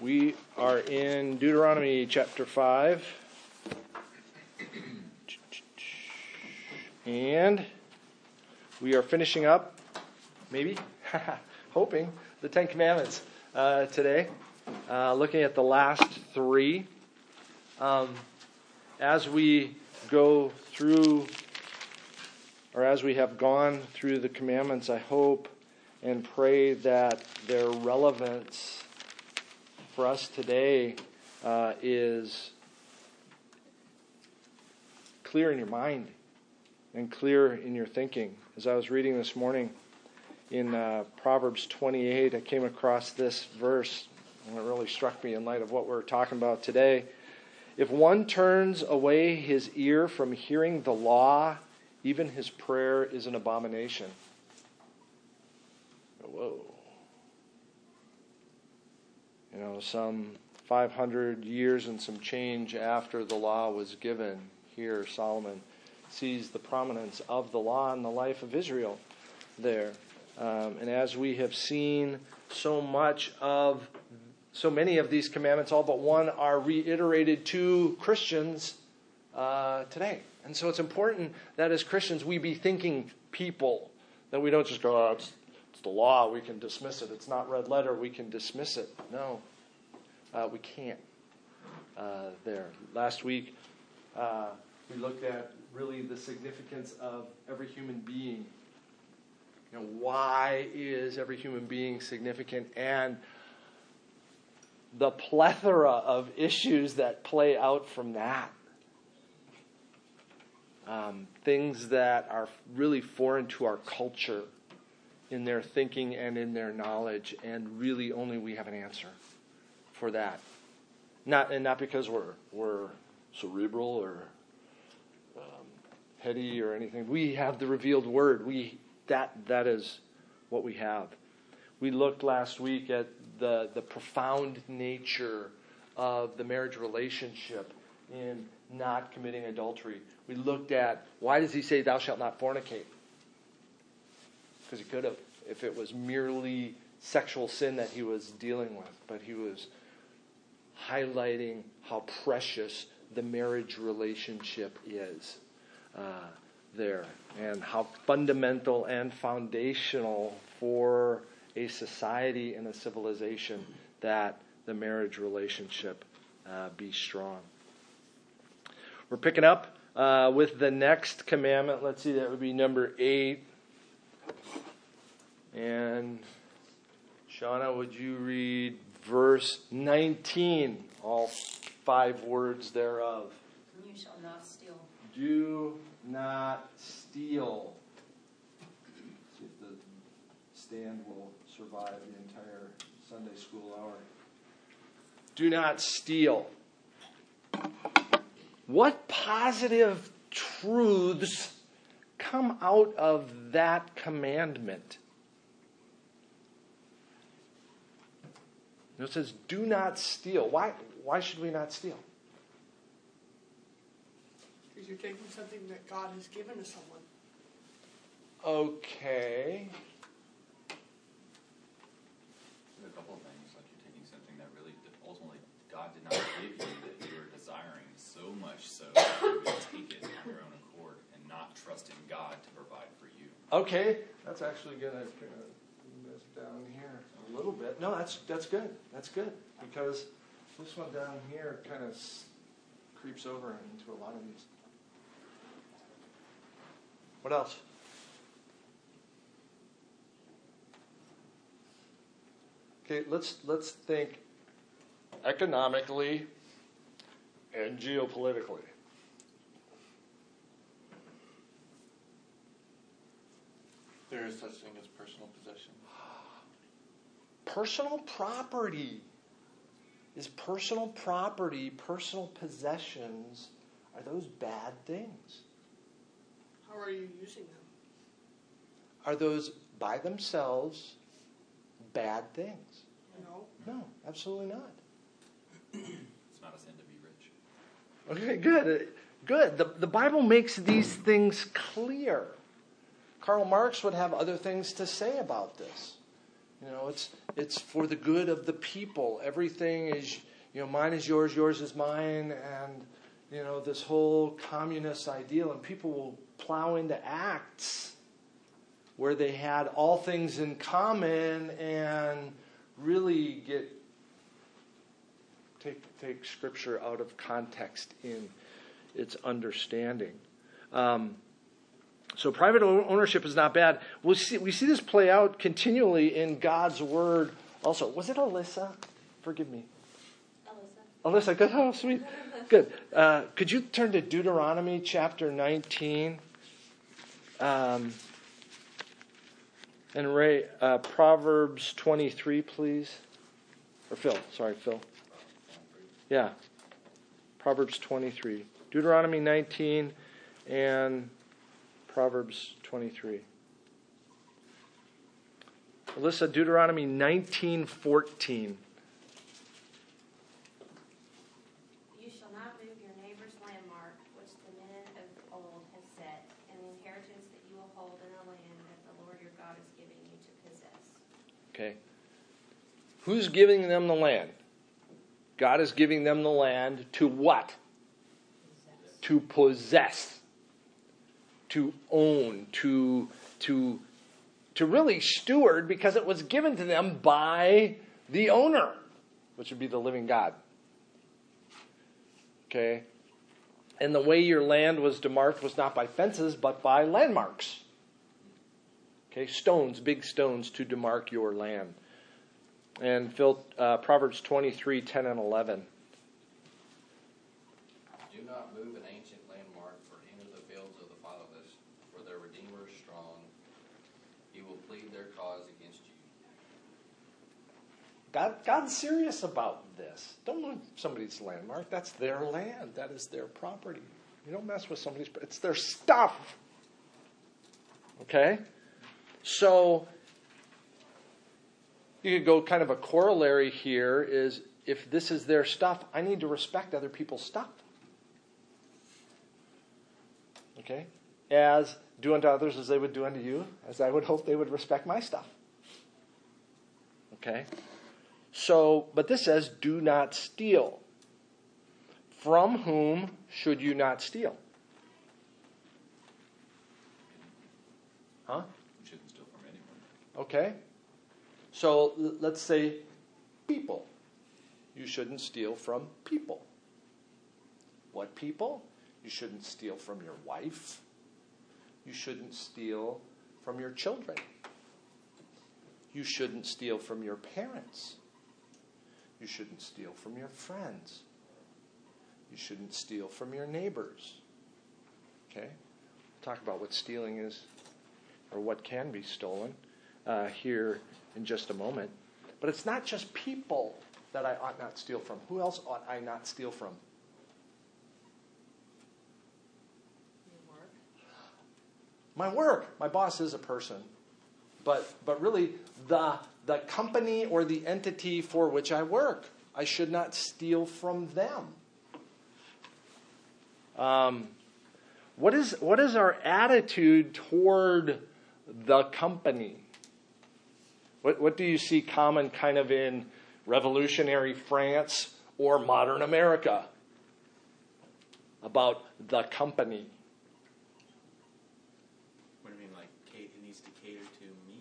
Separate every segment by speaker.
Speaker 1: We are in Deuteronomy chapter 5. And we are finishing up, maybe, hoping, the Ten Commandments uh, today, uh, looking at the last three. Um, as we go through, or as we have gone through the commandments, I hope and pray that their relevance for us today uh, is clear in your mind and clear in your thinking. As I was reading this morning in uh, Proverbs 28, I came across this verse, and it really struck me in light of what we're talking about today. If one turns away his ear from hearing the law, even his prayer is an abomination. Whoa. You know, some 500 years and some change after the law was given, here Solomon sees the prominence of the law in the life of Israel there. Um, and as we have seen so much of, so many of these commandments, all but one, are reiterated to Christians uh, today. And so it's important that as Christians we be thinking people, that we don't just go, oh, it's, it's the law, we can dismiss it. It's not red letter, we can dismiss it. No, uh, we can't uh, there. Last week, uh, we looked at really the significance of every human being. You know, why is every human being significant? And the plethora of issues that play out from that. Um, things that are really foreign to our culture in their thinking and in their knowledge, and really only we have an answer for that. Not and not because we're we're cerebral or um, heady or anything. We have the revealed word. We that that is what we have. We looked last week at the the profound nature of the marriage relationship in not committing adultery. We looked at why does he say thou shalt not fornicate? Because he could have if it was merely sexual sin that he was dealing with, but he was highlighting how precious the marriage relationship is uh, there and how fundamental and foundational for a society and a civilization that the marriage relationship uh, be strong. We're picking up uh, with the next commandment. Let's see, that would be number eight. And Shauna, would you read verse 19, all five words thereof?
Speaker 2: You shall not steal.
Speaker 1: Do not steal. See if the stand will survive the entire Sunday school hour. Do not steal. What positive truths come out of that commandment? It says, do not steal. Why, why should we not steal?
Speaker 3: Because you're taking something that God has given to someone.
Speaker 1: Okay.
Speaker 4: a couple of things, like you're taking something that really, ultimately, God did not give you that you were desiring so much so that you would take it on your own accord and not trust in God to provide for you.
Speaker 1: Okay, that's actually going to move this down here a little bit. No, that's that's good. That's good because this one down here kind of creeps over into a lot of these. What else? Okay, let's let's think economically and geopolitically.
Speaker 5: There is such a thing as. Personal
Speaker 1: property is personal property, personal possessions. Are those bad things?
Speaker 3: How are you using them?
Speaker 1: Are those by themselves bad things?
Speaker 3: No.
Speaker 1: No, absolutely not.
Speaker 4: It's not a sin to be rich.
Speaker 1: Okay, good. Good. The, the Bible makes these things clear. Karl Marx would have other things to say about this. You know, it's it's for the good of the people. Everything is, you know, mine is yours, yours is mine, and you know this whole communist ideal, and people will plow into acts where they had all things in common and really get take take scripture out of context in its understanding. Um, so private ownership is not bad. We see, we see this play out continually in God's word also. Was it Alyssa? Forgive me. Alyssa. Alyssa, good. Oh, sweet. Good. Uh, could you turn to Deuteronomy chapter 19? Um, and Ray, uh, Proverbs 23, please. Or Phil. Sorry, Phil. Yeah. Proverbs 23. Deuteronomy 19 and Proverbs 23. Alyssa, Deuteronomy 19:14.
Speaker 2: You shall not move your neighbor's landmark, which the men of old have set, and the inheritance that you will hold in the land that the Lord your God is giving you to possess.
Speaker 1: Okay. Who's giving them the land? God is giving them the land to what?
Speaker 2: Possess.
Speaker 1: To possess to own, to, to, to really steward because it was given to them by the owner, which would be the living God. Okay? And the way your land was demarked was not by fences, but by landmarks. Okay, stones, big stones to demark your land. And Phil, uh, Proverbs 23 10 and 11.
Speaker 6: Do not move an ancient landmark, for enter the fields of the fatherless, for their Redeemer is strong. He will plead their cause against you.
Speaker 1: God, God's serious about this. Don't move somebody's landmark. That's their land. That is their property. You don't mess with somebody's. It's their stuff. Okay, so you could go kind of a corollary here is if this is their stuff, I need to respect other people's stuff. Okay? As do unto others as they would do unto you, as I would hope they would respect my stuff. Okay? So, but this says, do not steal. From whom should you not steal? Huh?
Speaker 4: You shouldn't steal from anyone.
Speaker 1: Okay. So l- let's say people. You shouldn't steal from people. What people? You shouldn't steal from your wife. You shouldn't steal from your children. You shouldn't steal from your parents. You shouldn't steal from your friends. You shouldn't steal from your neighbors. Okay? Talk about what stealing is or what can be stolen uh, here in just a moment. But it's not just people that I ought not steal from. Who else ought I not steal from?
Speaker 2: Your work.
Speaker 1: My work. My boss is a person. But, but really, the, the company or the entity for which I work, I should not steal from them. Um, what, is, what is our attitude toward the company? What, what do you see common kind of in revolutionary France or modern America about the company?
Speaker 5: What do you mean, like, Kate, it needs to cater to me?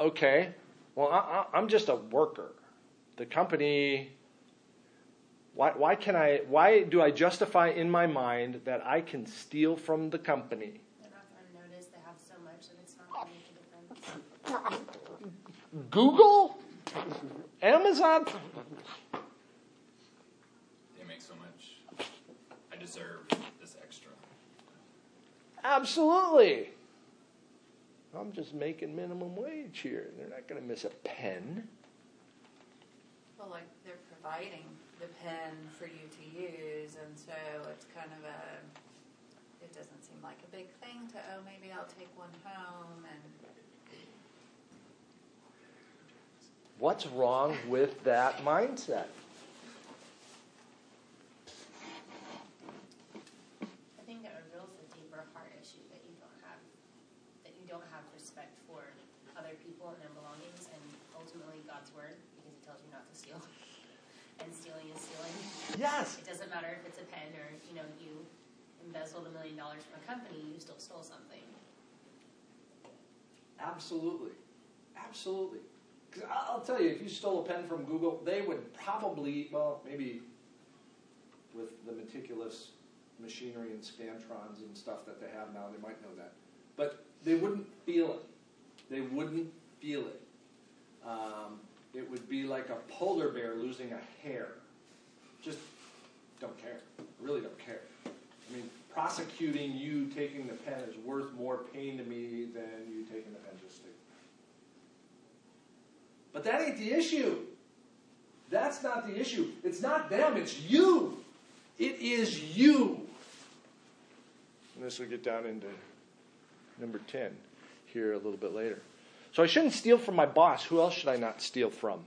Speaker 1: Okay, well, I, I, I'm just a worker. The company. Why, why can I? Why do I justify in my mind that I can steal from the company?
Speaker 2: They're not going to notice they have so much that it's not going to make a difference.
Speaker 1: Google, Amazon.
Speaker 4: They make so much. I deserve this extra.
Speaker 1: Absolutely. I'm just making minimum wage here. They're not going to miss a pen.
Speaker 7: Well, like they're providing the pen for you to use, and so it's kind of a. It doesn't seem like a big thing to oh maybe I'll take one home and
Speaker 1: What's wrong with that mindset?
Speaker 2: you'll have respect for other people and their belongings and ultimately God's word because He tells you not to steal. and stealing is stealing.
Speaker 1: Yes.
Speaker 2: It doesn't matter if it's a pen or you know you embezzled a million dollars from a company, you still stole something.
Speaker 1: Absolutely. Absolutely. Cause I'll tell you, if you stole a pen from Google, they would probably, well, maybe with the meticulous machinery and scantrons and stuff that they have now, they might know that. But they wouldn't feel it. They wouldn't feel it. Um, it would be like a polar bear losing a hair. Just don't care. Really don't care. I mean, prosecuting you taking the pen is worth more pain to me than you taking the pen just to. But that ain't the issue. That's not the issue. It's not them, it's you. It is you. And this will get down into number 10 here a little bit later. So I shouldn't steal from my boss. Who else should I not steal from?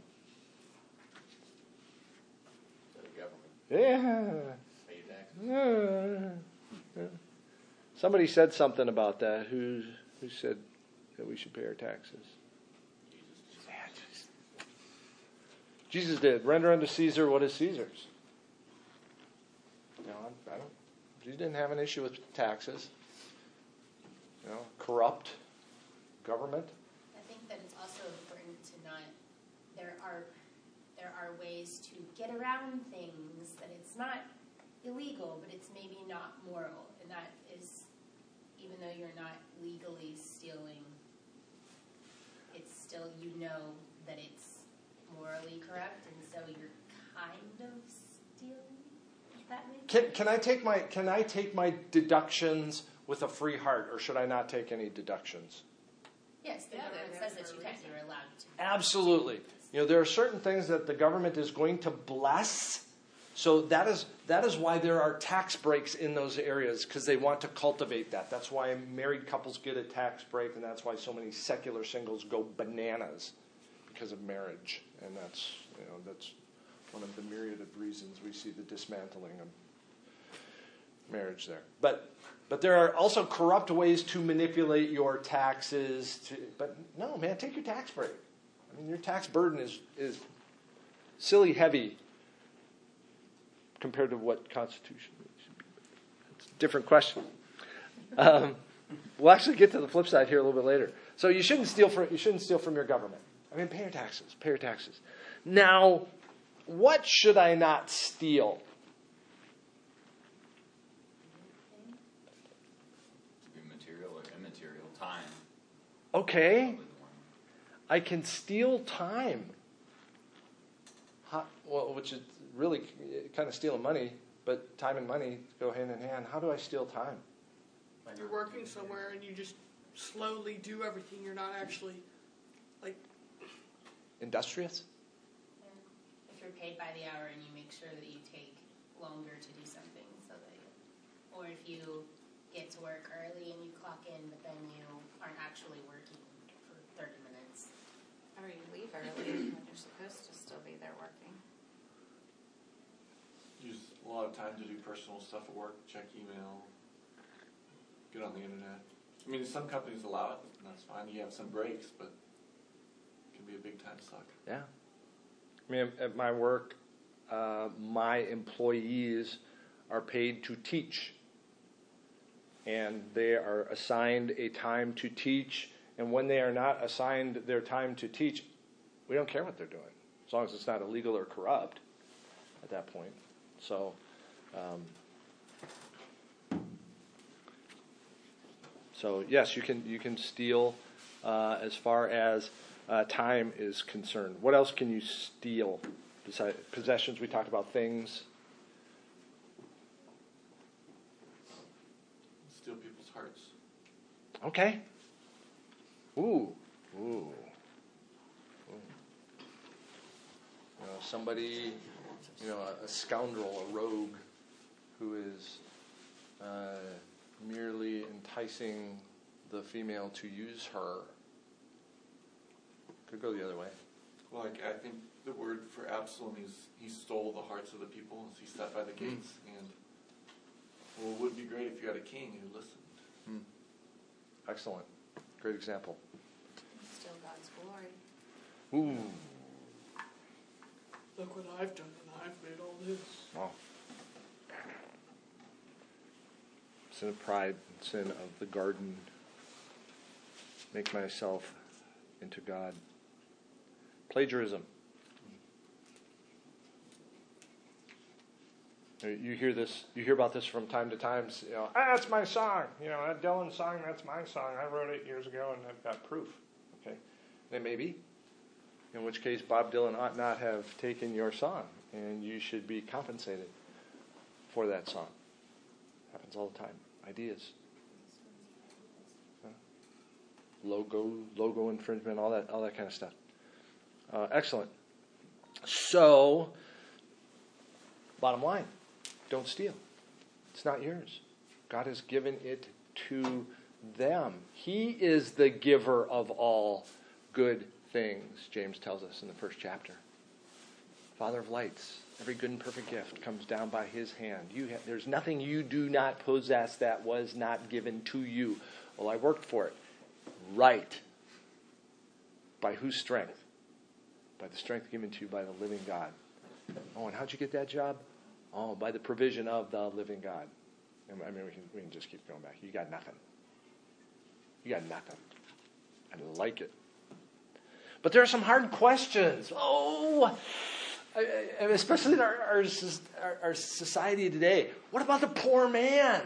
Speaker 6: The government,
Speaker 1: Yeah.
Speaker 6: pay your taxes.
Speaker 1: Somebody said something about that. Who who said that we should pay our taxes? Jesus did. Render unto Caesar what is Caesar's. No, I don't. Jesus didn't have an issue with taxes. You know, corrupt government.
Speaker 2: I think that it's also important to not, there are, there are ways to get around things that it's not illegal, but it's maybe not moral. And that is, even though you're not legally stealing, it's still, you know that it's morally correct, and so you're kind of stealing.
Speaker 1: Can, can I take my can I take my deductions with a free heart, or should I not take any deductions?
Speaker 2: Yes, the
Speaker 7: Yeah,
Speaker 2: government says that you can,
Speaker 7: reason.
Speaker 2: you're allowed to.
Speaker 1: Absolutely. You know, there are certain things that the government is going to bless. So that is that is why there are tax breaks in those areas because they want to cultivate that. That's why married couples get a tax break, and that's why so many secular singles go bananas because of marriage. And that's you know that's one of the myriad of reasons we see the dismantling of marriage there. But but there are also corrupt ways to manipulate your taxes. To, but no, man, take your tax break. I mean, your tax burden is is silly heavy compared to what Constitution should be. It's a different question. Um, we'll actually get to the flip side here a little bit later. So you shouldn't steal from you shouldn't steal from your government. I mean, pay your taxes. Pay your taxes. Now, what should I not steal?
Speaker 4: Could be material or immaterial, time.
Speaker 1: Okay.
Speaker 4: Probably the one.
Speaker 1: I can steal time. How, well, which is really kind of stealing money, but time and money go hand in hand. How do I steal time?
Speaker 3: You're working somewhere and you just slowly do everything. You're not actually like
Speaker 1: Industrious?
Speaker 2: If you're paid by the hour and you make sure that you take longer to do something, so that, you, or if you get to work early and you clock in, but then you aren't actually working for 30 minutes.
Speaker 7: Or you leave early when you're supposed to still be there working.
Speaker 5: Use a lot of time to do personal stuff at work, check email, get on the internet. I mean, some companies allow it, and that's fine. You have some breaks, but it can be a big time suck.
Speaker 1: Yeah. I mean, at my work, uh, my employees are paid to teach. And they are assigned a time to teach. And when they are not assigned their time to teach, we don't care what they're doing, as long as it's not illegal or corrupt at that point. So, um, so yes, you can you can steal uh, as far as uh, time is concerned. What else can you steal besides possessions? We talked about things.
Speaker 5: Steal people's hearts.
Speaker 1: Okay. Ooh, ooh. Ooh. You know, somebody, you know, a, a scoundrel, a rogue, who is uh, merely enticing the female to use her. Could go the other way.
Speaker 5: Well, like, I think the word for Absalom is he stole the hearts of the people as he sat by the gates. And well, it would be great if you had a king who listened.
Speaker 1: Excellent. Great example.
Speaker 7: Still God's glory.
Speaker 1: Ooh.
Speaker 3: look what I've done and I've made all this.
Speaker 1: Oh. Sin of pride, sin of the garden. Make myself into God. Plagiarism. You hear this. You hear about this from time to time. You know, ah, that's my song. You know, that Dylan song. That's my song. I wrote it years ago, and I've got proof. Okay, and maybe. In which case, Bob Dylan ought not have taken your song, and you should be compensated for that song. Happens all the time. Ideas. Logo, logo infringement, all that, all that kind of stuff. Uh, excellent. So, bottom line, don't steal. It's not yours. God has given it to them. He is the giver of all good things, James tells us in the first chapter. Father of lights, every good and perfect gift comes down by his hand. There's nothing you do not possess that was not given to you. Well, I worked for it. Right. By whose strength? By the strength given to you by the living God. Oh, and how'd you get that job? Oh, by the provision of the living God. I mean, we can, we can just keep going back. You got nothing. You got nothing. I like it. But there are some hard questions. Oh, especially in our, our, our society today. What about the poor man?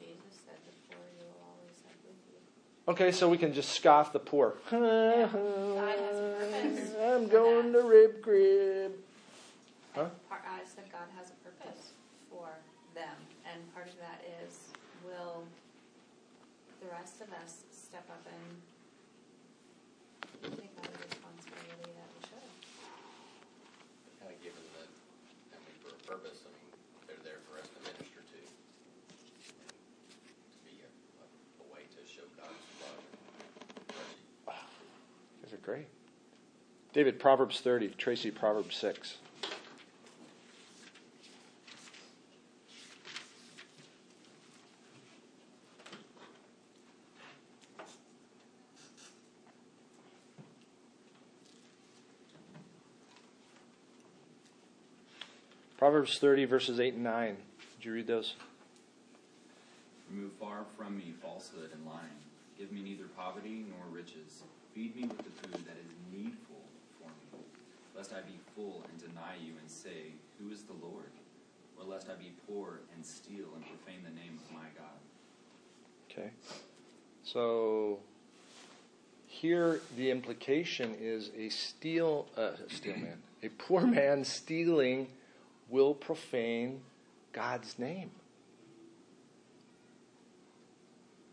Speaker 7: Jesus said, "The poor you will always have with you."
Speaker 1: Okay, so we can just scoff the poor.
Speaker 7: God has a purpose
Speaker 1: I'm going to rib crib. Huh?
Speaker 7: Part, I said God has a purpose for them, and part of that is will the rest of us step up and take on the responsibility that we should?
Speaker 6: Kind of given that, I mean, for a purpose, I mean, they're there for us to minister to. To be a, a way to show God's love.
Speaker 1: These are great. David, Proverbs 30. Tracy, Proverbs 6. Proverbs 30, verses 8 and 9. Did you read those?
Speaker 4: Remove far from me falsehood and lying. Give me neither poverty nor riches. Feed me with the food that is needful for me, lest I be full and deny you and say, Who is the Lord? Or lest I be poor and steal and profane the name of my God.
Speaker 1: Okay. So here the implication is a steal, uh, steal man, a poor man stealing will profane God's name.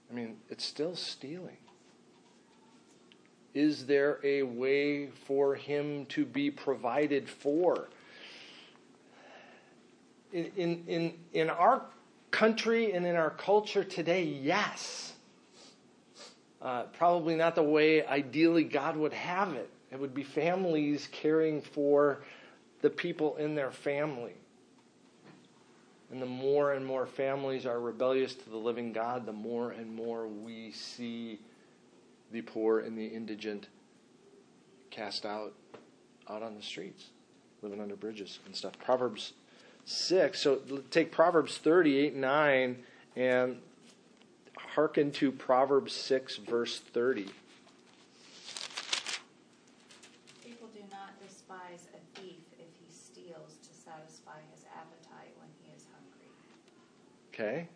Speaker 1: I mean, it's still stealing. Is there a way for him to be provided for? In, in, in, our country and in our culture today, yes. Uh, probably not the way ideally God would have it. It would be families caring for the people in their family. And the more and more families are rebellious to the living God, the more and more we see the poor and the indigent cast out out on the streets, living under bridges and stuff. Proverbs 6. So take Proverbs 38 and 9 and hearken to Proverbs 6, verse 30.
Speaker 7: People do not despise a thief if he steals to satisfy his appetite when he is hungry.
Speaker 1: Okay?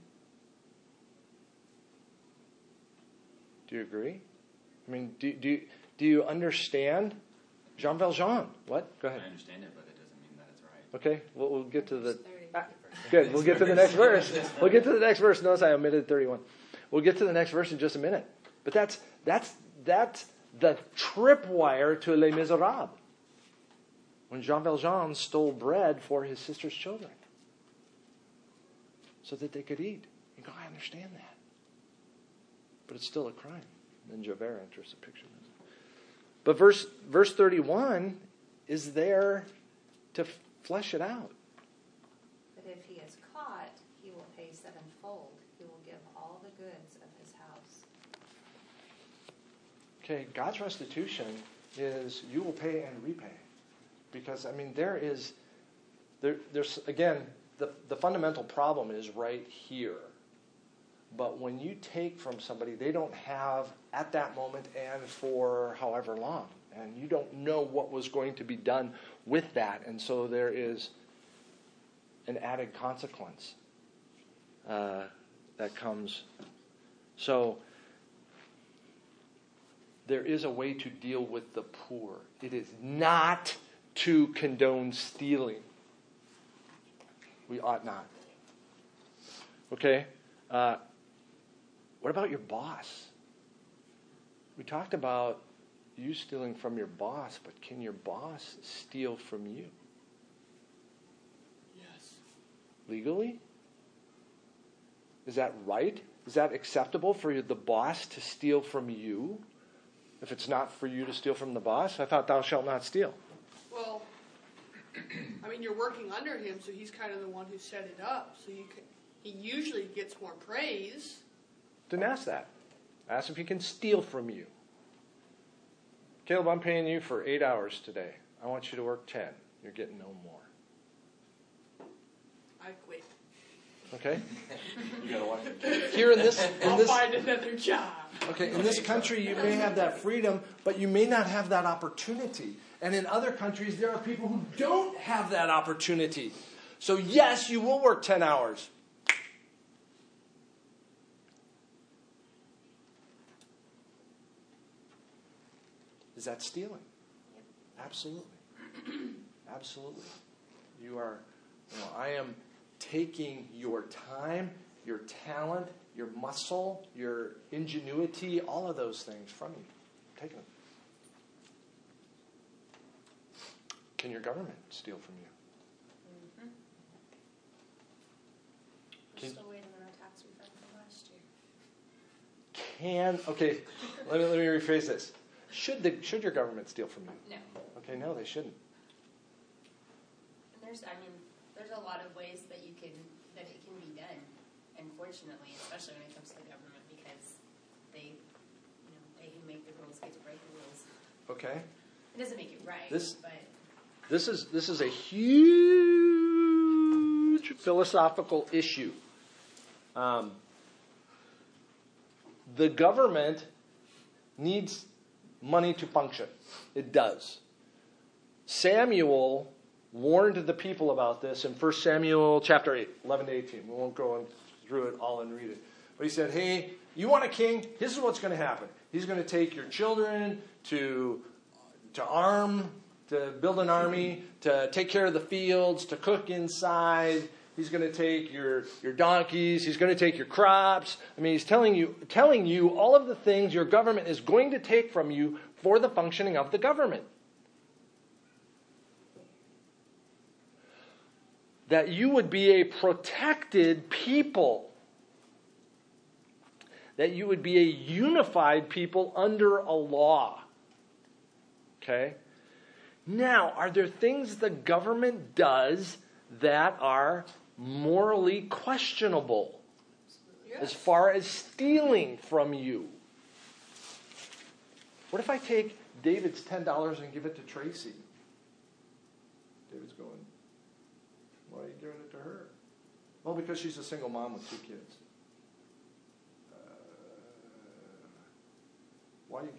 Speaker 1: Do you agree? I mean, do, do, do you understand? Jean Valjean. What? Go ahead.
Speaker 4: I understand it, but it doesn't mean that it's right.
Speaker 1: Okay, we'll, we'll get to the. Ah, good, we'll get to the next verse. We'll get to the next verse. Notice I omitted 31. We'll get to the next verse in just a minute. But that's, that's, that's the tripwire to Les Miserables. When Jean Valjean stole bread for his sister's children so that they could eat. You go, I understand that. But it's still a crime. Then Javert enters the picture. But verse, verse 31 is there to flesh it out.
Speaker 7: But if he is caught, he will pay sevenfold. He will give all the goods of his house.
Speaker 1: Okay, God's restitution is you will pay and repay. Because, I mean, there is there, there's again the, the fundamental problem is right here. But when you take from somebody, they don't have at that moment and for however long. And you don't know what was going to be done with that. And so there is an added consequence uh, that comes. So there is a way to deal with the poor. It is not to condone stealing. We ought not. Okay? Uh, what about your boss? We talked about you stealing from your boss, but can your boss steal from you?
Speaker 3: Yes.
Speaker 1: Legally? Is that right? Is that acceptable for the boss to steal from you? If it's not for you to steal from the boss, I thought thou shalt not steal.
Speaker 3: Well, I mean, you're working under him, so he's kind of the one who set it up. So you can, he usually gets more praise.
Speaker 1: Didn't ask that. Ask if he can steal from you. Caleb, I'm paying you for eight hours today. I want you to work ten. You're getting no more.
Speaker 3: I quit.
Speaker 1: Okay?
Speaker 5: You gotta watch it.
Speaker 1: Here in this in
Speaker 3: I'll
Speaker 1: this
Speaker 3: find another job.
Speaker 1: Okay, in this country, you may have that freedom, but you may not have that opportunity. And in other countries, there are people who don't have that opportunity. So, yes, you will work 10 hours. Is that stealing? Absolutely. Absolutely. You are, you know, I am taking your time, your talent, your muscle, your ingenuity, all of those things from you. Taking them. Can your government steal from you? Mm-hmm.
Speaker 2: We're
Speaker 1: Can-
Speaker 2: still waiting on our tax refund from last year.
Speaker 1: Can okay, let me let me rephrase this. Should the should your government steal from you?
Speaker 2: No.
Speaker 1: Okay, no, they shouldn't.
Speaker 2: And there's, I mean, there's a lot of ways that you can, that it can be done. Unfortunately, especially when it comes to the government, because they, you know, they who make the rules get to break the rules.
Speaker 1: Okay.
Speaker 2: It doesn't make it right,
Speaker 1: This-
Speaker 2: but
Speaker 1: This is this is a huge philosophical issue. Um, the government needs money to function. It does. Samuel warned the people about this in 1 Samuel chapter 8, 11 to 18. We won't go through it all and read it. But he said, hey, you want a king? This is what's going to happen. He's going to take your children to, to arm, to build an army, to take care of the fields, to cook inside. He's going to take your, your donkeys. He's going to take your crops. I mean, he's telling you, telling you all of the things your government is going to take from you for the functioning of the government. That you would be a protected people. That you would be a unified people under a law. Okay? Now, are there things the government does that are morally questionable as far as stealing from you? What if I take David's $10 and give it to Tracy? David's going, why are you giving it to her? Well, because she's a single mom with two kids. Uh, why you,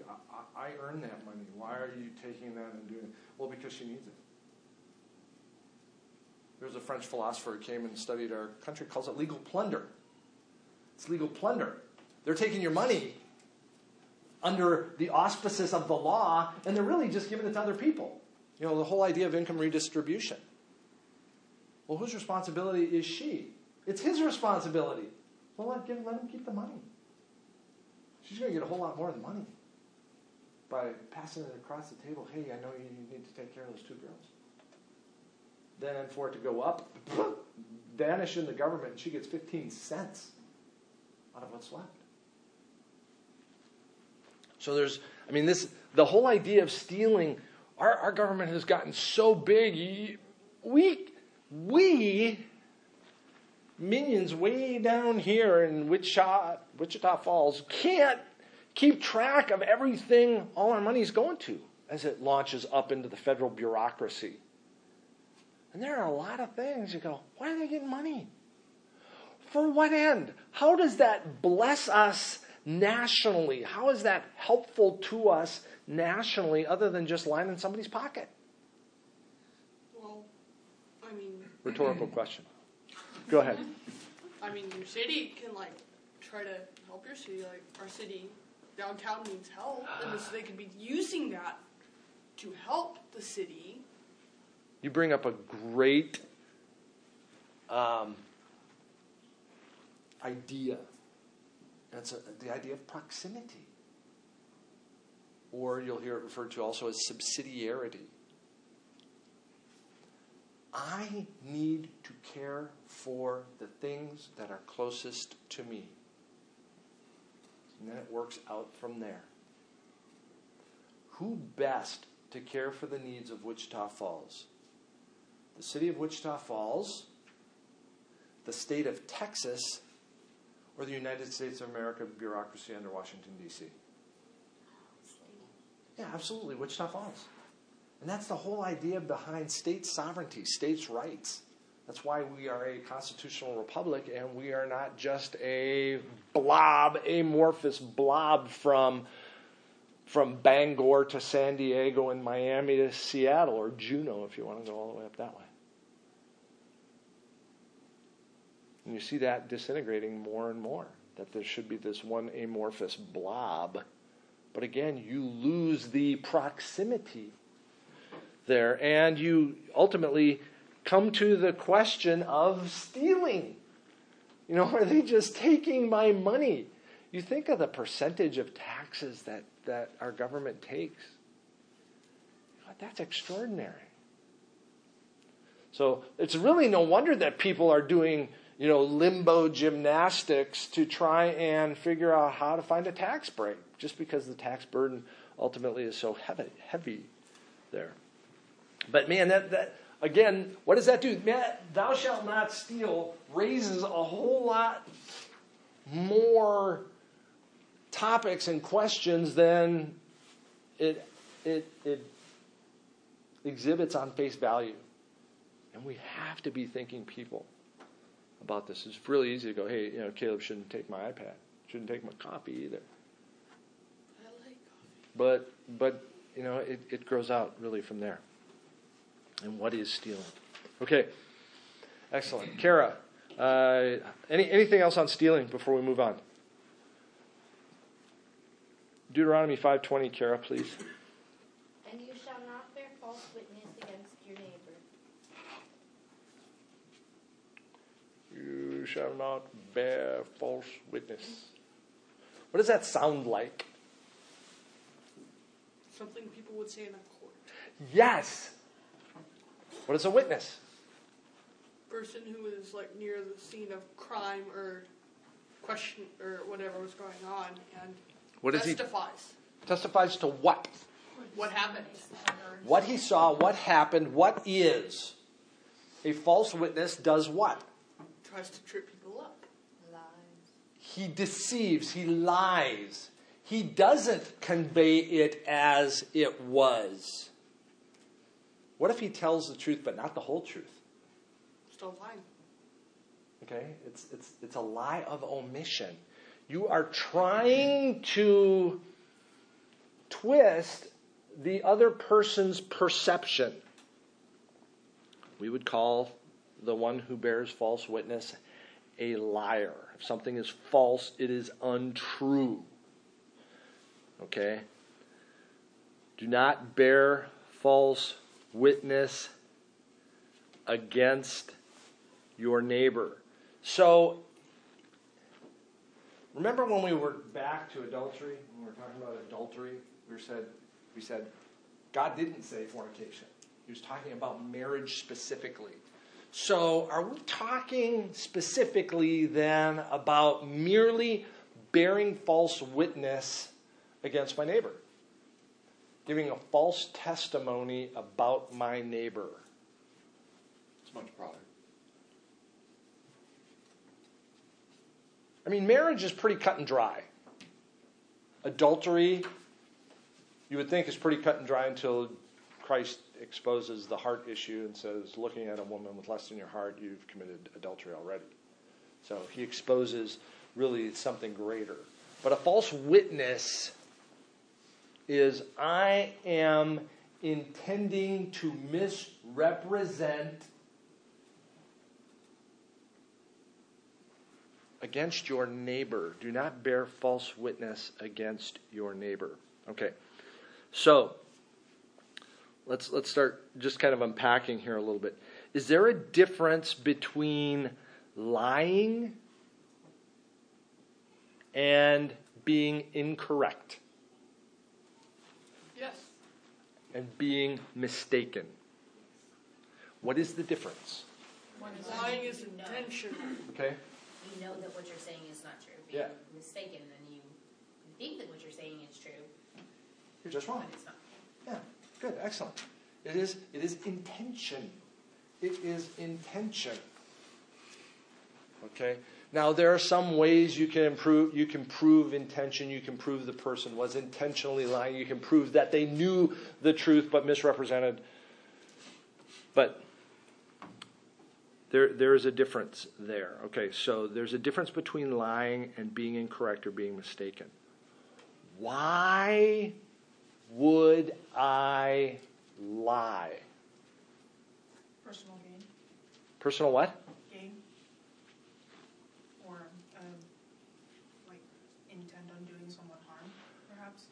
Speaker 1: I, I earn that money. Why are you taking that and doing it? Well, because she needs it. There's a French philosopher who came and studied our country, calls it legal plunder. It's legal plunder. They're taking your money under the auspices of the law, and they're really just giving it to other people. You know, the whole idea of income redistribution. Well, whose responsibility is she? It's his responsibility. Well, let, give, let him keep the money. She's going to get a whole lot more than money by passing it across the table. Hey, I know you need to take care of those two girls. Then for it to go up, vanish in the government, and she gets 15 cents out of what's left. So there's, I mean, this, the whole idea of stealing, our, our government has gotten so big. We, we, minions way down here in Wichita, Wichita Falls, can't keep track of everything all our money's going to as it launches up into the federal bureaucracy. And there are a lot of things you go, why are they getting money? For what end? How does that bless us nationally? How is that helpful to us nationally other than just lining somebody's pocket?
Speaker 3: Well, I mean,
Speaker 1: Rhetorical question. Go ahead.
Speaker 3: I mean, your city can like try to help your city. Like our city downtown needs help, and so they could be using that to help the city.
Speaker 1: You bring up a great um, idea. That's a, the idea of proximity. Or you'll hear it referred to also as subsidiarity. I need to care for the things that are closest to me. And then it works out from there. Who best to care for the needs of Wichita Falls? The city of Wichita Falls, the state of Texas, or the United States of America bureaucracy under Washington, D.C.? Yeah, absolutely, Wichita Falls. And that's the whole idea behind state sovereignty, states' rights. That's why we are a constitutional republic and we are not just a blob, amorphous blob from, from Bangor to San Diego and Miami to Seattle or Juneau if you want to go all the way up that way. And you see that disintegrating more and more, that there should be this one amorphous blob. But again, you lose the proximity there, and you ultimately come to the question of stealing. You know, are they just taking my money? You think of the percentage of taxes that, that our government takes. That's extraordinary. So it's really no wonder that people are doing, you know, limbo gymnastics to try and figure out how to find a tax break, just because the tax burden ultimately is so heavy, heavy there. But man, that, that again, what does that do? Man, thou shalt not steal raises a whole lot more topics and questions than it it it exhibits on face value. And we have to be thinking people about this. It's really easy to go, hey, you know, Caleb shouldn't take my iPad, shouldn't take my coffee either.
Speaker 3: I like coffee.
Speaker 1: But but you know, it, it grows out really from there. And what is stealing? Okay, excellent. Kara, uh, any, anything else on stealing before we move on? Deuteronomy 5.20, Kara, please.
Speaker 2: And you shall not bear false witness against your neighbor.
Speaker 1: You shall not bear false witness. What does that sound like?
Speaker 3: Something people would say in a court.
Speaker 1: Yes. What is a witness?
Speaker 3: Person who is like near the scene of crime or question or whatever was going on and
Speaker 1: What is he
Speaker 3: testifies
Speaker 1: testifies to what?
Speaker 3: what happened.
Speaker 1: What he saw, what happened, what is. A false witness does what?
Speaker 3: Tries to trip people up.
Speaker 7: Lies.
Speaker 1: He deceives, he lies. He doesn't convey it as it was. What if he tells the truth but not the whole truth?
Speaker 3: Still lying.
Speaker 1: Okay? It's, it's, it's a lie of omission. You are trying to twist the other person's perception. We would call the one who bears false witness a liar. If something is false, it is untrue. Okay? Do not bear false witness against your neighbor. So, remember when we were back to adultery, when we were talking about adultery, we said, we said, God didn't say fornication. He was talking about marriage specifically. So, are we talking specifically then about merely bearing false witness against my neighbor? Giving a false testimony about my neighbor?
Speaker 5: It's much broader.
Speaker 1: I mean, marriage is pretty cut and dry. Adultery, you would think, is pretty cut and dry until Christ exposes the heart issue and says, looking at a woman with lust in your heart, you've committed adultery already. So he exposes really something greater. But a false witness is I am intending to misrepresent against your neighbor. Do not bear false witness against your neighbor. Okay. So, let's let's start just kind of unpacking here a little bit. Is there a difference between lying and being incorrect
Speaker 3: Yes.
Speaker 1: And being mistaken? What is the difference?
Speaker 2: One is
Speaker 3: Lying is
Speaker 2: you know-
Speaker 3: intentional.
Speaker 1: Okay?
Speaker 2: You know that what you're saying is not true. Being
Speaker 1: Yeah.
Speaker 2: mistaken, and you think that what you're saying is true,
Speaker 1: You're just
Speaker 2: but
Speaker 1: wrong.
Speaker 2: it's not.
Speaker 1: Yeah, good, excellent. It is it is intention. It is intention. Okay? Now there are some ways you can improve you can prove intention, you can prove the person was intentionally lying, you can prove that they knew the truth but misrepresented. But there there is a difference there. Okay, so there's a difference between lying and being incorrect or being mistaken. Why would I lie?
Speaker 8: Personal gain,
Speaker 1: Personal what?
Speaker 8: gain, or um, like intend on doing someone harm, perhaps.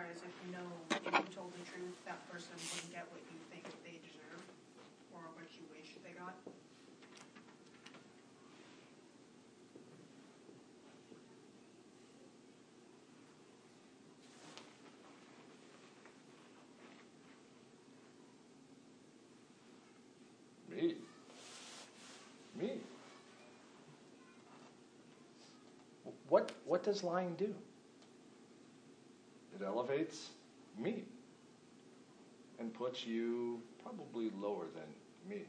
Speaker 8: Whereas if you know if you told the truth, that person wouldn't get what you think they deserve, or what you wish they got.
Speaker 1: Me. Me. What what does lying do? It elevates me and puts you probably lower than me.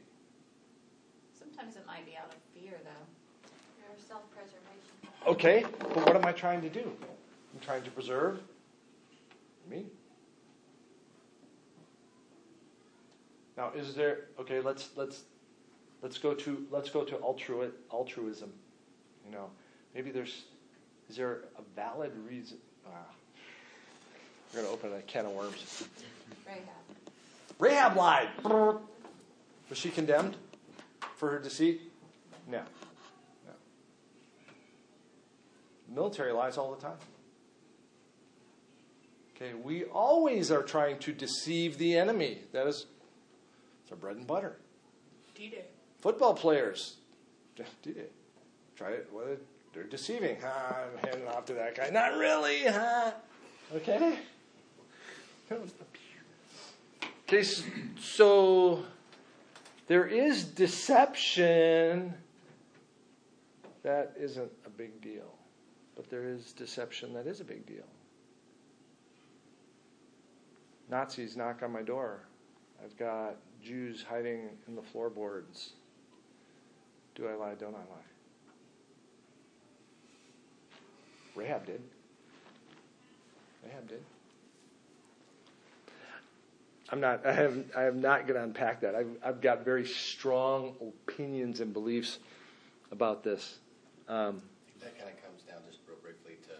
Speaker 7: Sometimes it might be out of fear, though. Or self-preservation.
Speaker 1: Okay, but what am I trying to do? I'm trying to preserve me. Now, is there okay? Let's let's let's go to let's go to altrui, altruism. You know, maybe there's is there a valid reason? Ah, we're going to open a can of worms.
Speaker 7: Rahab.
Speaker 1: Rahab lied. Was she condemned for her deceit? No. No. Military lies all the time. Okay, we always are trying to deceive the enemy. That is, it's our bread and butter.
Speaker 3: D-Day.
Speaker 1: Football players, it? Try it. What? They're deceiving. Huh? I'm handing off to that guy. Not really, huh? Okay. Okay, so there is deception. That isn't a big deal. But there is deception that is a big deal. Nazis knock on my door. I've got Jews hiding in the floorboards. Do I lie? Don't I lie? Rahab did. Rahab did. I'm not. I have. I am not going to unpack that. I've, I've got very strong opinions and beliefs about this. Um,
Speaker 6: That kind of comes down just real briefly to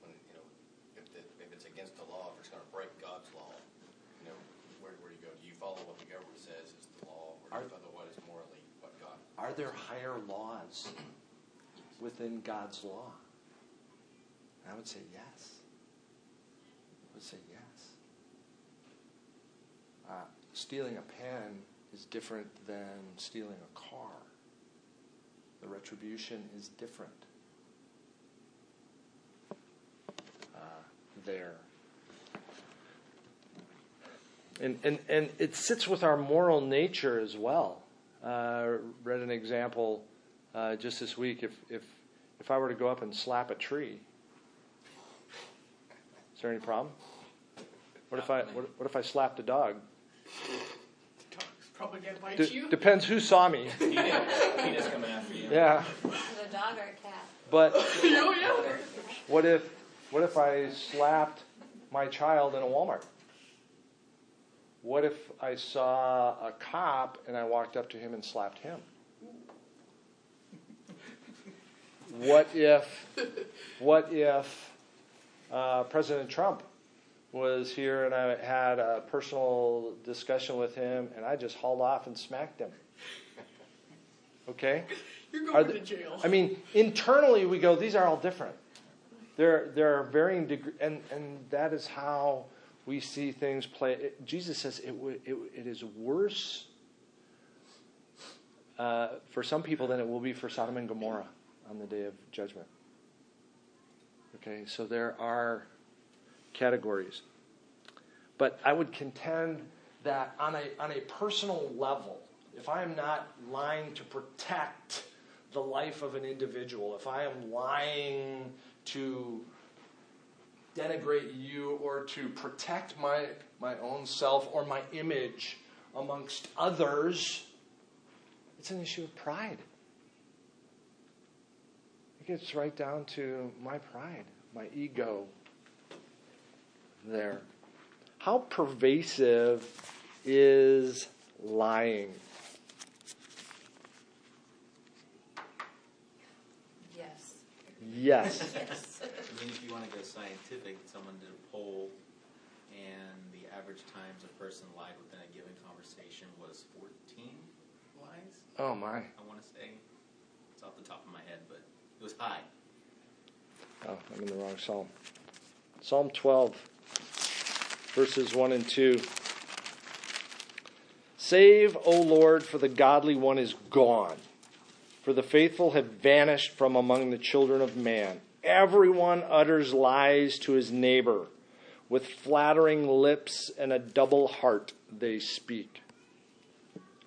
Speaker 6: when, you know, if, the, if it's against the law, if it's going to break God's law, you know, where, where do you go? Do you follow what the government says is the law, or do you follow what is morally what God?
Speaker 1: are there higher laws within God's law? I would say yes. I would say yes. Stealing a pen is different than stealing a car. The retribution is different uh, there. And, and, and it sits with our moral nature as well. Uh, read an example uh, just this week. If, if, if I were to go up and slap a tree, is there any problem? What if I what, what if I slapped a dog?
Speaker 3: Dog's probably gonna bite
Speaker 1: D-
Speaker 3: you.
Speaker 1: depends who saw me.
Speaker 4: PETA, PETA coming after you.
Speaker 1: Yeah,
Speaker 7: Is it a dog or a cat?
Speaker 1: but
Speaker 3: oh yeah.
Speaker 1: what if what if I slapped my child in a Walmart? What if I saw a cop and I walked up to him and slapped him? What if, what if uh, President Trump was here and I had a personal discussion with him and I just hauled off and smacked him? Okay?
Speaker 3: You're
Speaker 1: Are
Speaker 3: going
Speaker 1: the-
Speaker 3: to jail.
Speaker 1: I mean, internally we go, these are all different. There, there are varying degrees, and, and that is how we see things play. It, Jesus says it, it, it is worse uh, for some people than it will be for Sodom and Gomorrah on the day of judgment. Okay, so there are categories. But I would contend that on a, on a personal level, if I am not lying to protect the life of an individual, if I am lying to denigrate you or to protect my, my own self or my image amongst others, it's an issue of pride. It gets right down to my pride, my ego there. How pervasive is lying?
Speaker 7: Yes.
Speaker 1: Yes.
Speaker 7: Yes.
Speaker 9: I mean, if you want to go scientific, someone did a poll, and the average times a person lied within a given conversation was 14 lies.
Speaker 1: Oh my.
Speaker 9: I want to say it's off the top of my head, but it was high.
Speaker 1: Oh, I'm in the wrong psalm. Psalm 12, verses 1 and 2. Save, O Lord, for the godly one is gone, for the faithful have vanished from among the children of man. Everyone utters lies to his neighbor. With flattering lips and a double heart they speak.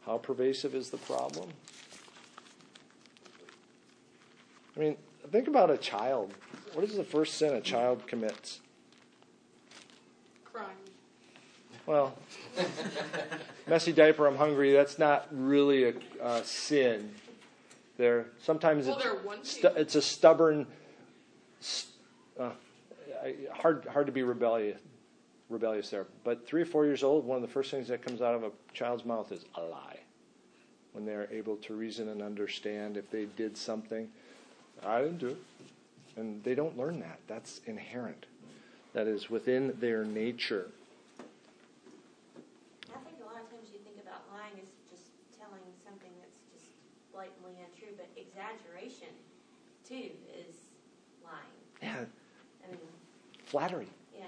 Speaker 1: How pervasive is the problem? I mean, think about a child. What is the first sin a child commits?
Speaker 3: Crime.
Speaker 1: Well, messy diaper, I'm hungry. That's not really a, a sin. There, sometimes
Speaker 3: Well,
Speaker 1: it's, stu- it's a stubborn, st- uh, hard hard to be rebellious, rebellious there. But three or four years old, one of the first things that comes out of a child's mouth is a lie. When they're able to reason and understand if they did something, I didn't do it, and they don't learn that. That's inherent. That is within their nature.
Speaker 10: I think a lot of times you think about lying as just telling something that's just blatantly untrue, but exaggeration too is lying.
Speaker 1: Yeah,
Speaker 10: I mean,
Speaker 1: flattery.
Speaker 10: yeah.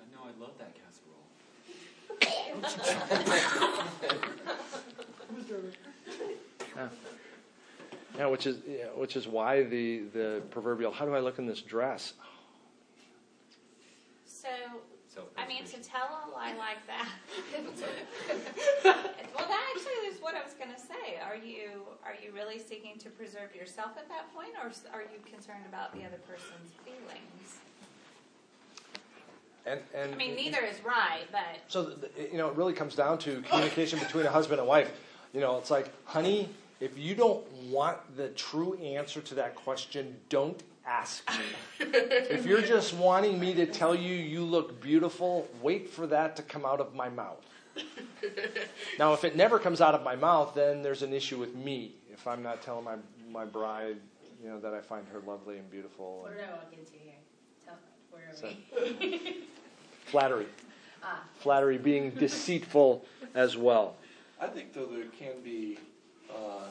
Speaker 4: I know, I love that casserole.
Speaker 1: Yeah. Yeah, which is yeah, which is why the the proverbial "How do I look in this dress?"
Speaker 7: Oh, so, I mean, to tell a lie like that. well, that actually is what I was going to say. Are you are you really seeking to preserve yourself at that point, or are you concerned about the other person's feelings?
Speaker 1: And and
Speaker 7: I mean, neither is right, but
Speaker 1: So you know, it really comes down to communication between a husband and wife. You know, it's like, honey, if you don't want the true answer to that question, don't ask me. if you're just wanting me to tell you you look beautiful, wait for that to come out of my mouth. now, if it never comes out of my mouth, then there's an issue with me. If I'm not telling my my bride, you know, that I find her lovely and beautiful.
Speaker 2: What
Speaker 1: And
Speaker 2: did I walk into here? Tell, where are
Speaker 1: So-
Speaker 2: we?
Speaker 1: flattery,
Speaker 2: ah,
Speaker 1: flattery being deceitful as well.
Speaker 5: I think though there can be uh,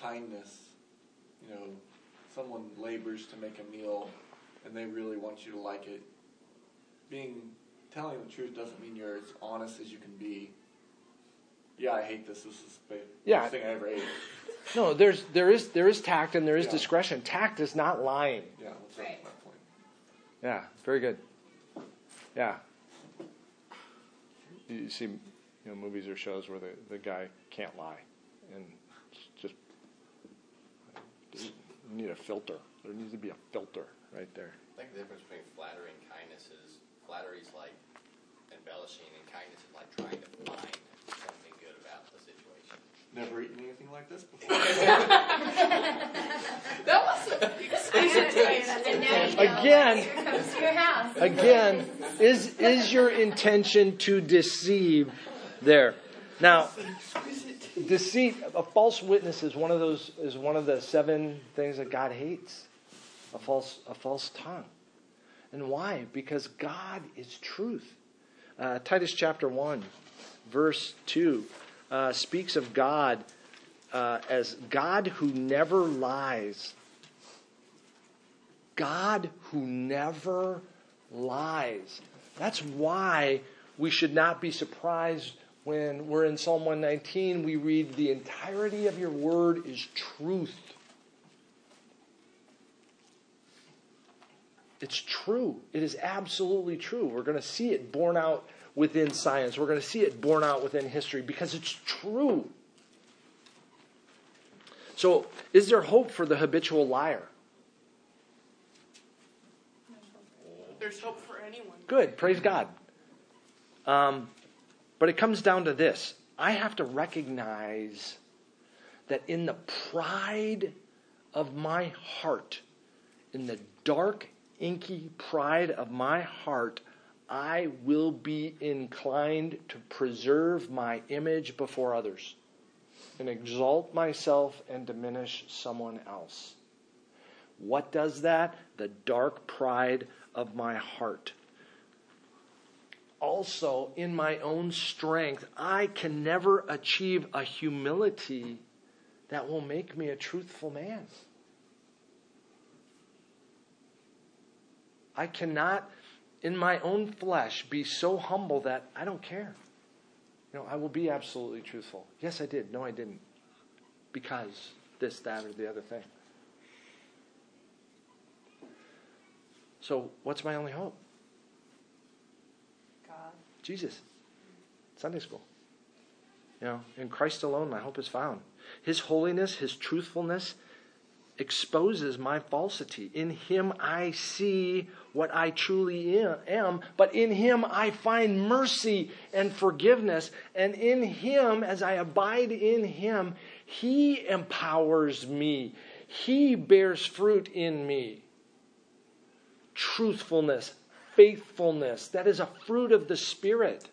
Speaker 5: kindness. You know, someone labors to make a meal, and they really want you to like it. Being telling the truth doesn't mean you're as honest as you can be. Yeah, I hate this. This is the
Speaker 1: Yeah.
Speaker 5: worst thing I ever ate.
Speaker 1: No, there's there is there is tact and there is
Speaker 5: Yeah.
Speaker 1: discretion. Tact is not lying.
Speaker 5: Yeah, that's
Speaker 2: Right.
Speaker 5: my point.
Speaker 1: Yeah, very good. Yeah. You see, you know, movies or shows where the, the guy can't lie, and just you need a filter. There needs to be a filter right there.
Speaker 6: I think the difference between flattery and kindness is flattery is like embellishing, and kindness is like trying to find something good about the situation.
Speaker 5: Never eaten anything like this before.
Speaker 3: That was
Speaker 2: And now
Speaker 1: Again.
Speaker 2: Comes to your house.
Speaker 1: Again, is is your intention to deceive there? Now, deceit, a false witness is one of those is one of the seven things that God hates. A false a false tongue. And why? Because God is truth. Uh, Titus chapter one, verse two, uh, speaks of God uh, as God who never lies. God who never lies. That's why we should not be surprised when we're in Psalm 119, we read, The entirety of your word is truth. It's true. It is absolutely true. We're going to see it borne out within science. We're going to see it borne out within history because it's true. So, is there hope for the habitual liar?
Speaker 3: There's hope for anyone.
Speaker 1: Good. Praise God. Um, but it comes down to this I have to recognize that in the pride of my heart, in the dark, inky pride of my heart, I will be inclined to preserve my image before others and exalt myself and diminish someone else. What does that? The dark pride of my heart. Also, in my own strength, I can never achieve a humility that will make me a truthful man. I cannot, in my own flesh, be so humble that I don't care. You know, I will be absolutely truthful. Yes, I did. No, I didn't. Because this, that, or the other thing. So, what's my only hope?
Speaker 7: God.
Speaker 1: Jesus. Sunday school. You know, in Christ alone, my hope is found. His holiness, His truthfulness exposes my falsity. In Him, I see what I truly am, but in Him, I find mercy and forgiveness. And in Him, as I abide in Him, He empowers me, He bears fruit in me. Truthfulness, faithfulness, that is a fruit of the Spirit.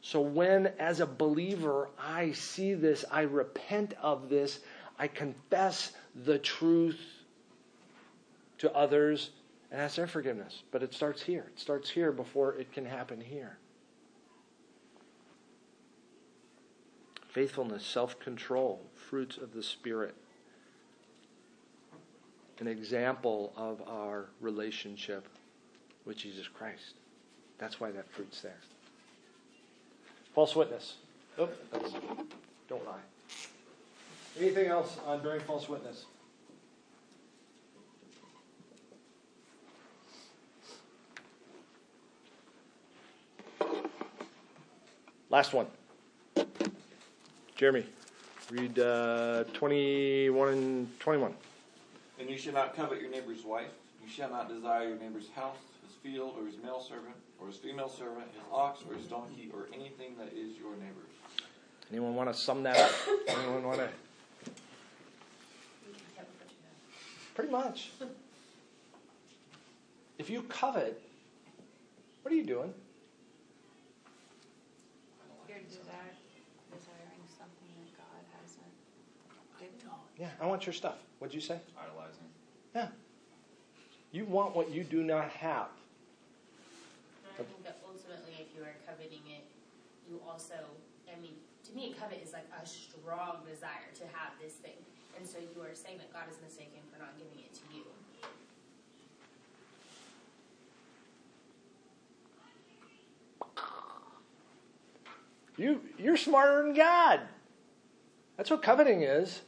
Speaker 1: So, when as a believer I see this, I repent of this, I confess the truth to others and ask their forgiveness. But it starts here. It starts here before it can happen here. Faithfulness, self control, fruits of the Spirit. An example of our relationship with Jesus Christ. That's why that fruit's there. False witness. Oh, don't lie. Anything else on bearing false witness? Last one. Jeremy, read uh, 21 and 21.
Speaker 5: And you shall not covet your neighbor's wife. You shall not desire your neighbor's house, his field, or his male servant, or his female servant, his ox, or his donkey, or anything that is your neighbor's.
Speaker 1: Anyone want to sum that up? Anyone want to? Pretty much. If you covet, what are you doing?
Speaker 7: You're desire, desiring something that God hasn't given you.
Speaker 1: Yeah, I want your stuff. What'd you say?
Speaker 4: Idolizing.
Speaker 1: Yeah. You want what you do not have.
Speaker 2: I think that ultimately, if you are coveting it, you also, I mean, to me, covet is like a strong desire to have this thing. And so you are saying that God is mistaken for not giving it to you.
Speaker 1: You you're smarter than God. That's what coveting is.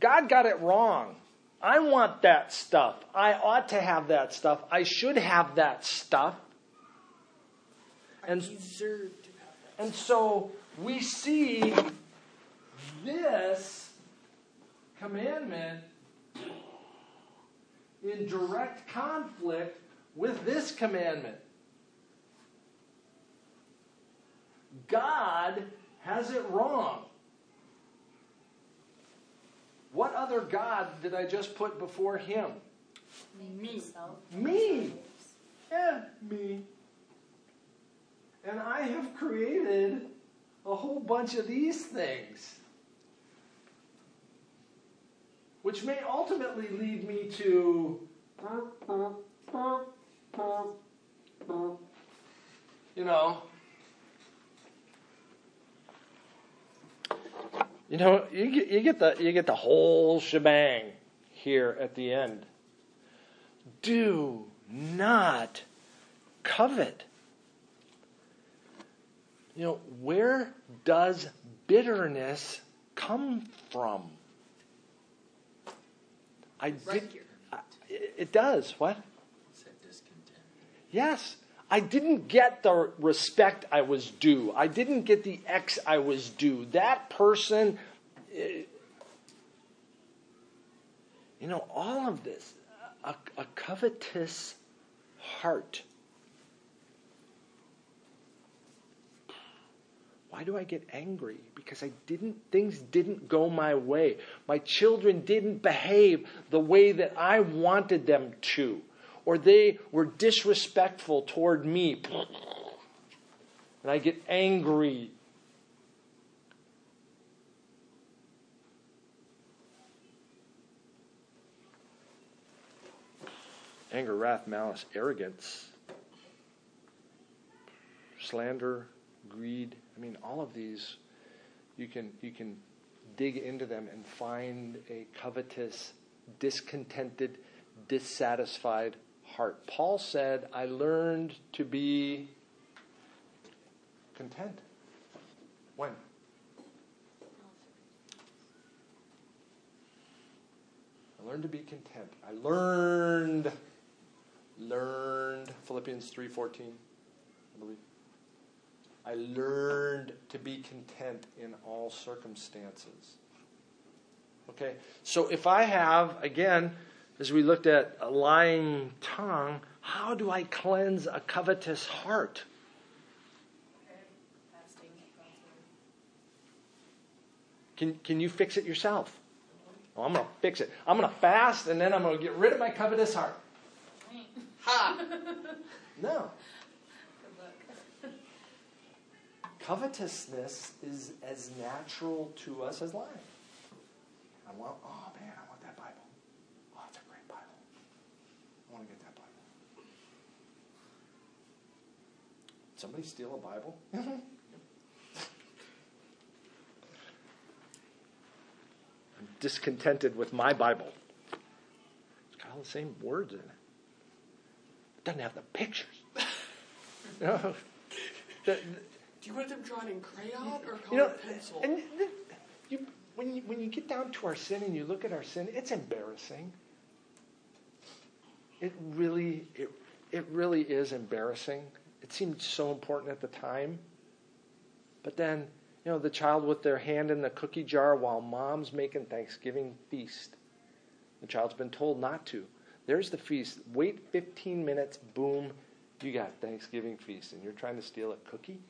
Speaker 1: God got it wrong. I want that stuff. I ought to have that stuff. I should have that stuff. And
Speaker 3: I deserve to have that.
Speaker 1: And so we see this commandment in direct conflict with this commandment. God has it wrong. What other God did I just put before him?
Speaker 3: Me.
Speaker 1: Me. Yeah, me. And I have created a whole bunch of these things. Which may ultimately lead me to. You know. You know, you get, you get the you get the whole shebang here at the end. Do not covet. You know, where does bitterness come from? I
Speaker 3: Right
Speaker 1: did. I- It does. What?
Speaker 9: Said discontent.
Speaker 1: Yes. I didn't get the respect I was due. I didn't get the X I was due. That person, eh, you know, all of this, a, a covetous heart. Why do I get angry? Because I didn't, things didn't go my way. My children didn't behave the way that I wanted them to. Or they were disrespectful toward me. And I get angry. Anger, wrath, malice, arrogance, slander, greed. I mean, all of these, you can you can dig into them and find a covetous, discontented, dissatisfied heart. Paul said, "I learned to be content." When? I learned to be content. I learned learned Philippians 3:14, I believe. I learned to be content in all circumstances. Okay? So if I have again as we looked at a lying tongue, how do I cleanse a covetous heart? Can, can you fix it yourself? Well, I'm going to fix it. I'm going to fast and then I'm going to get rid of my covetous heart.
Speaker 3: Ha!
Speaker 1: No. Covetousness is as natural to us as lying. I want, oh man, I want that Bible. Oh, it's a great Bible. I want to get that Bible. Somebody steal a Bible? I'm discontented with my Bible. It's got all the same words in it. It doesn't have the pictures. The-
Speaker 3: Do you want them drawn in crayon or
Speaker 1: you know,
Speaker 3: colored pencil?
Speaker 1: and you, when you when you get down to our sin and you look at our sin, it's embarrassing. It really it it really is embarrassing. It seemed so important at the time, but then you know the child with their hand in the cookie jar while mom's making Thanksgiving feast. The child's been told not to. There's the feast. Wait 15 minutes. Boom, you got Thanksgiving feast, and you're trying to steal a cookie.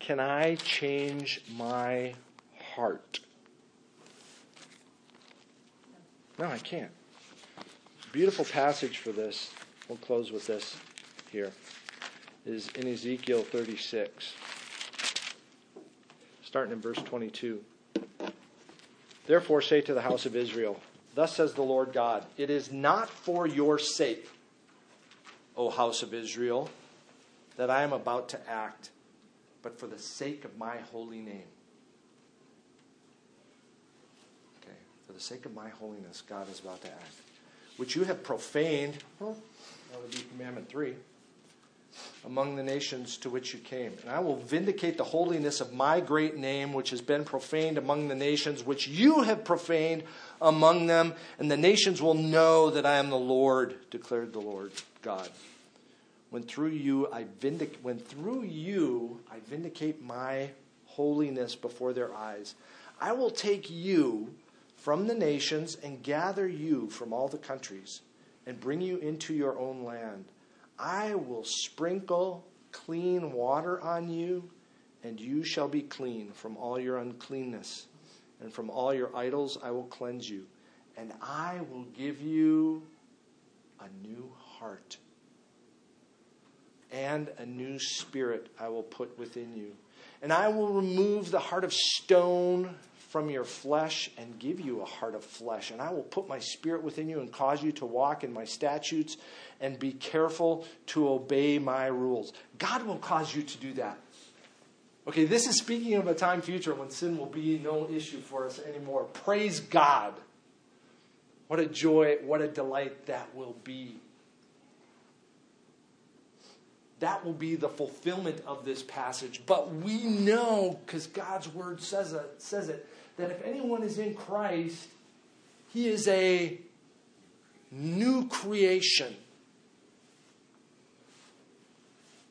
Speaker 1: Can I change my heart? No, I can't. Beautiful passage for this. We'll close with this here. Is in Ezekiel 36, starting in verse 22. Therefore, say to the house of Israel, Thus says the Lord God, It is not for your sake, O house of Israel, that I am about to act but for the sake of my holy name. Okay, for the sake of my holiness, God is about to act. Which you have profaned, well, that would be commandment three, among the nations to which you came. And I will vindicate the holiness of my great name, which has been profaned among the nations, which you have profaned among them, and the nations will know that I am the Lord, declared the Lord God when through you I vindic- when through you I vindicate my holiness before their eyes. I will take you from the nations and gather you from all the countries and bring you into your own land. I will sprinkle clean water on you and you shall be clean from all your uncleanness, and from all your idols I will cleanse you, and I will give you a new heart, and a new spirit I will put within you. And I will remove the heart of stone from your flesh and give you a heart of flesh. And I will put my spirit within you and cause you to walk in my statutes and be careful to obey my rules. God will cause you to do that. Okay, this is speaking of a time future when sin will be no issue for us anymore. Praise God. What a joy, what a delight that will be. That will be the fulfillment of this passage. But we know, because God's word says it, says it, that if anyone is in Christ, he is a new creation.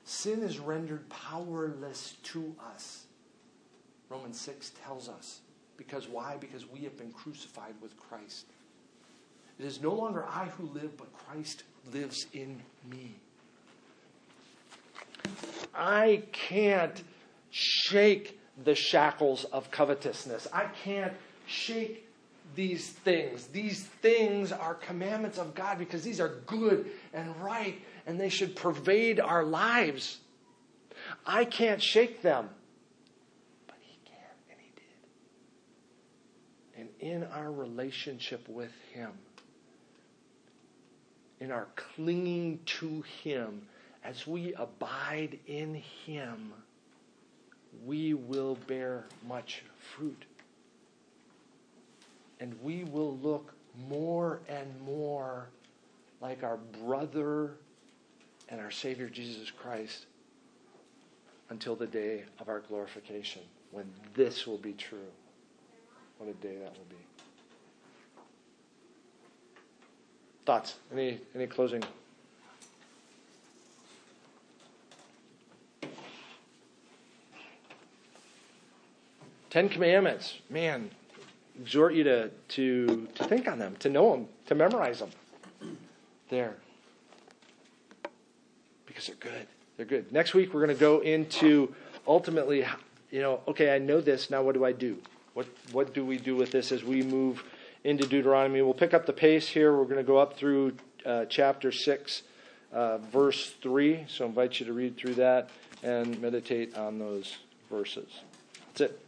Speaker 1: Sin is rendered powerless to us. Romans 6 tells us. Because why? Because we have been crucified with Christ. It is no longer I who live, but Christ lives in me. I can't shake the shackles of covetousness. I can't shake these things. These things are commandments of God because these are good and right and they should pervade our lives. I can't shake them, but He can, and He did. And in our relationship with Him, in our clinging to Him, as we abide in Him, we will bear much fruit. And we will look more and more like our brother and our Savior Jesus Christ until the day of our glorification, when this will be true. What a day that will be. Thoughts? Any any closing? Ten Commandments. Man, exhort you to, to, to think on them, to know them, to memorize them. There. Because they're good. They're good. Next week, we're going to go into ultimately, you know, okay, I know this. Now, what do I do? What, what do we do with this as we move into Deuteronomy? We'll pick up the pace here. We're going to go up through uh, chapter 6, uh, verse 3. So I invite you to read through that and meditate on those verses. That's it.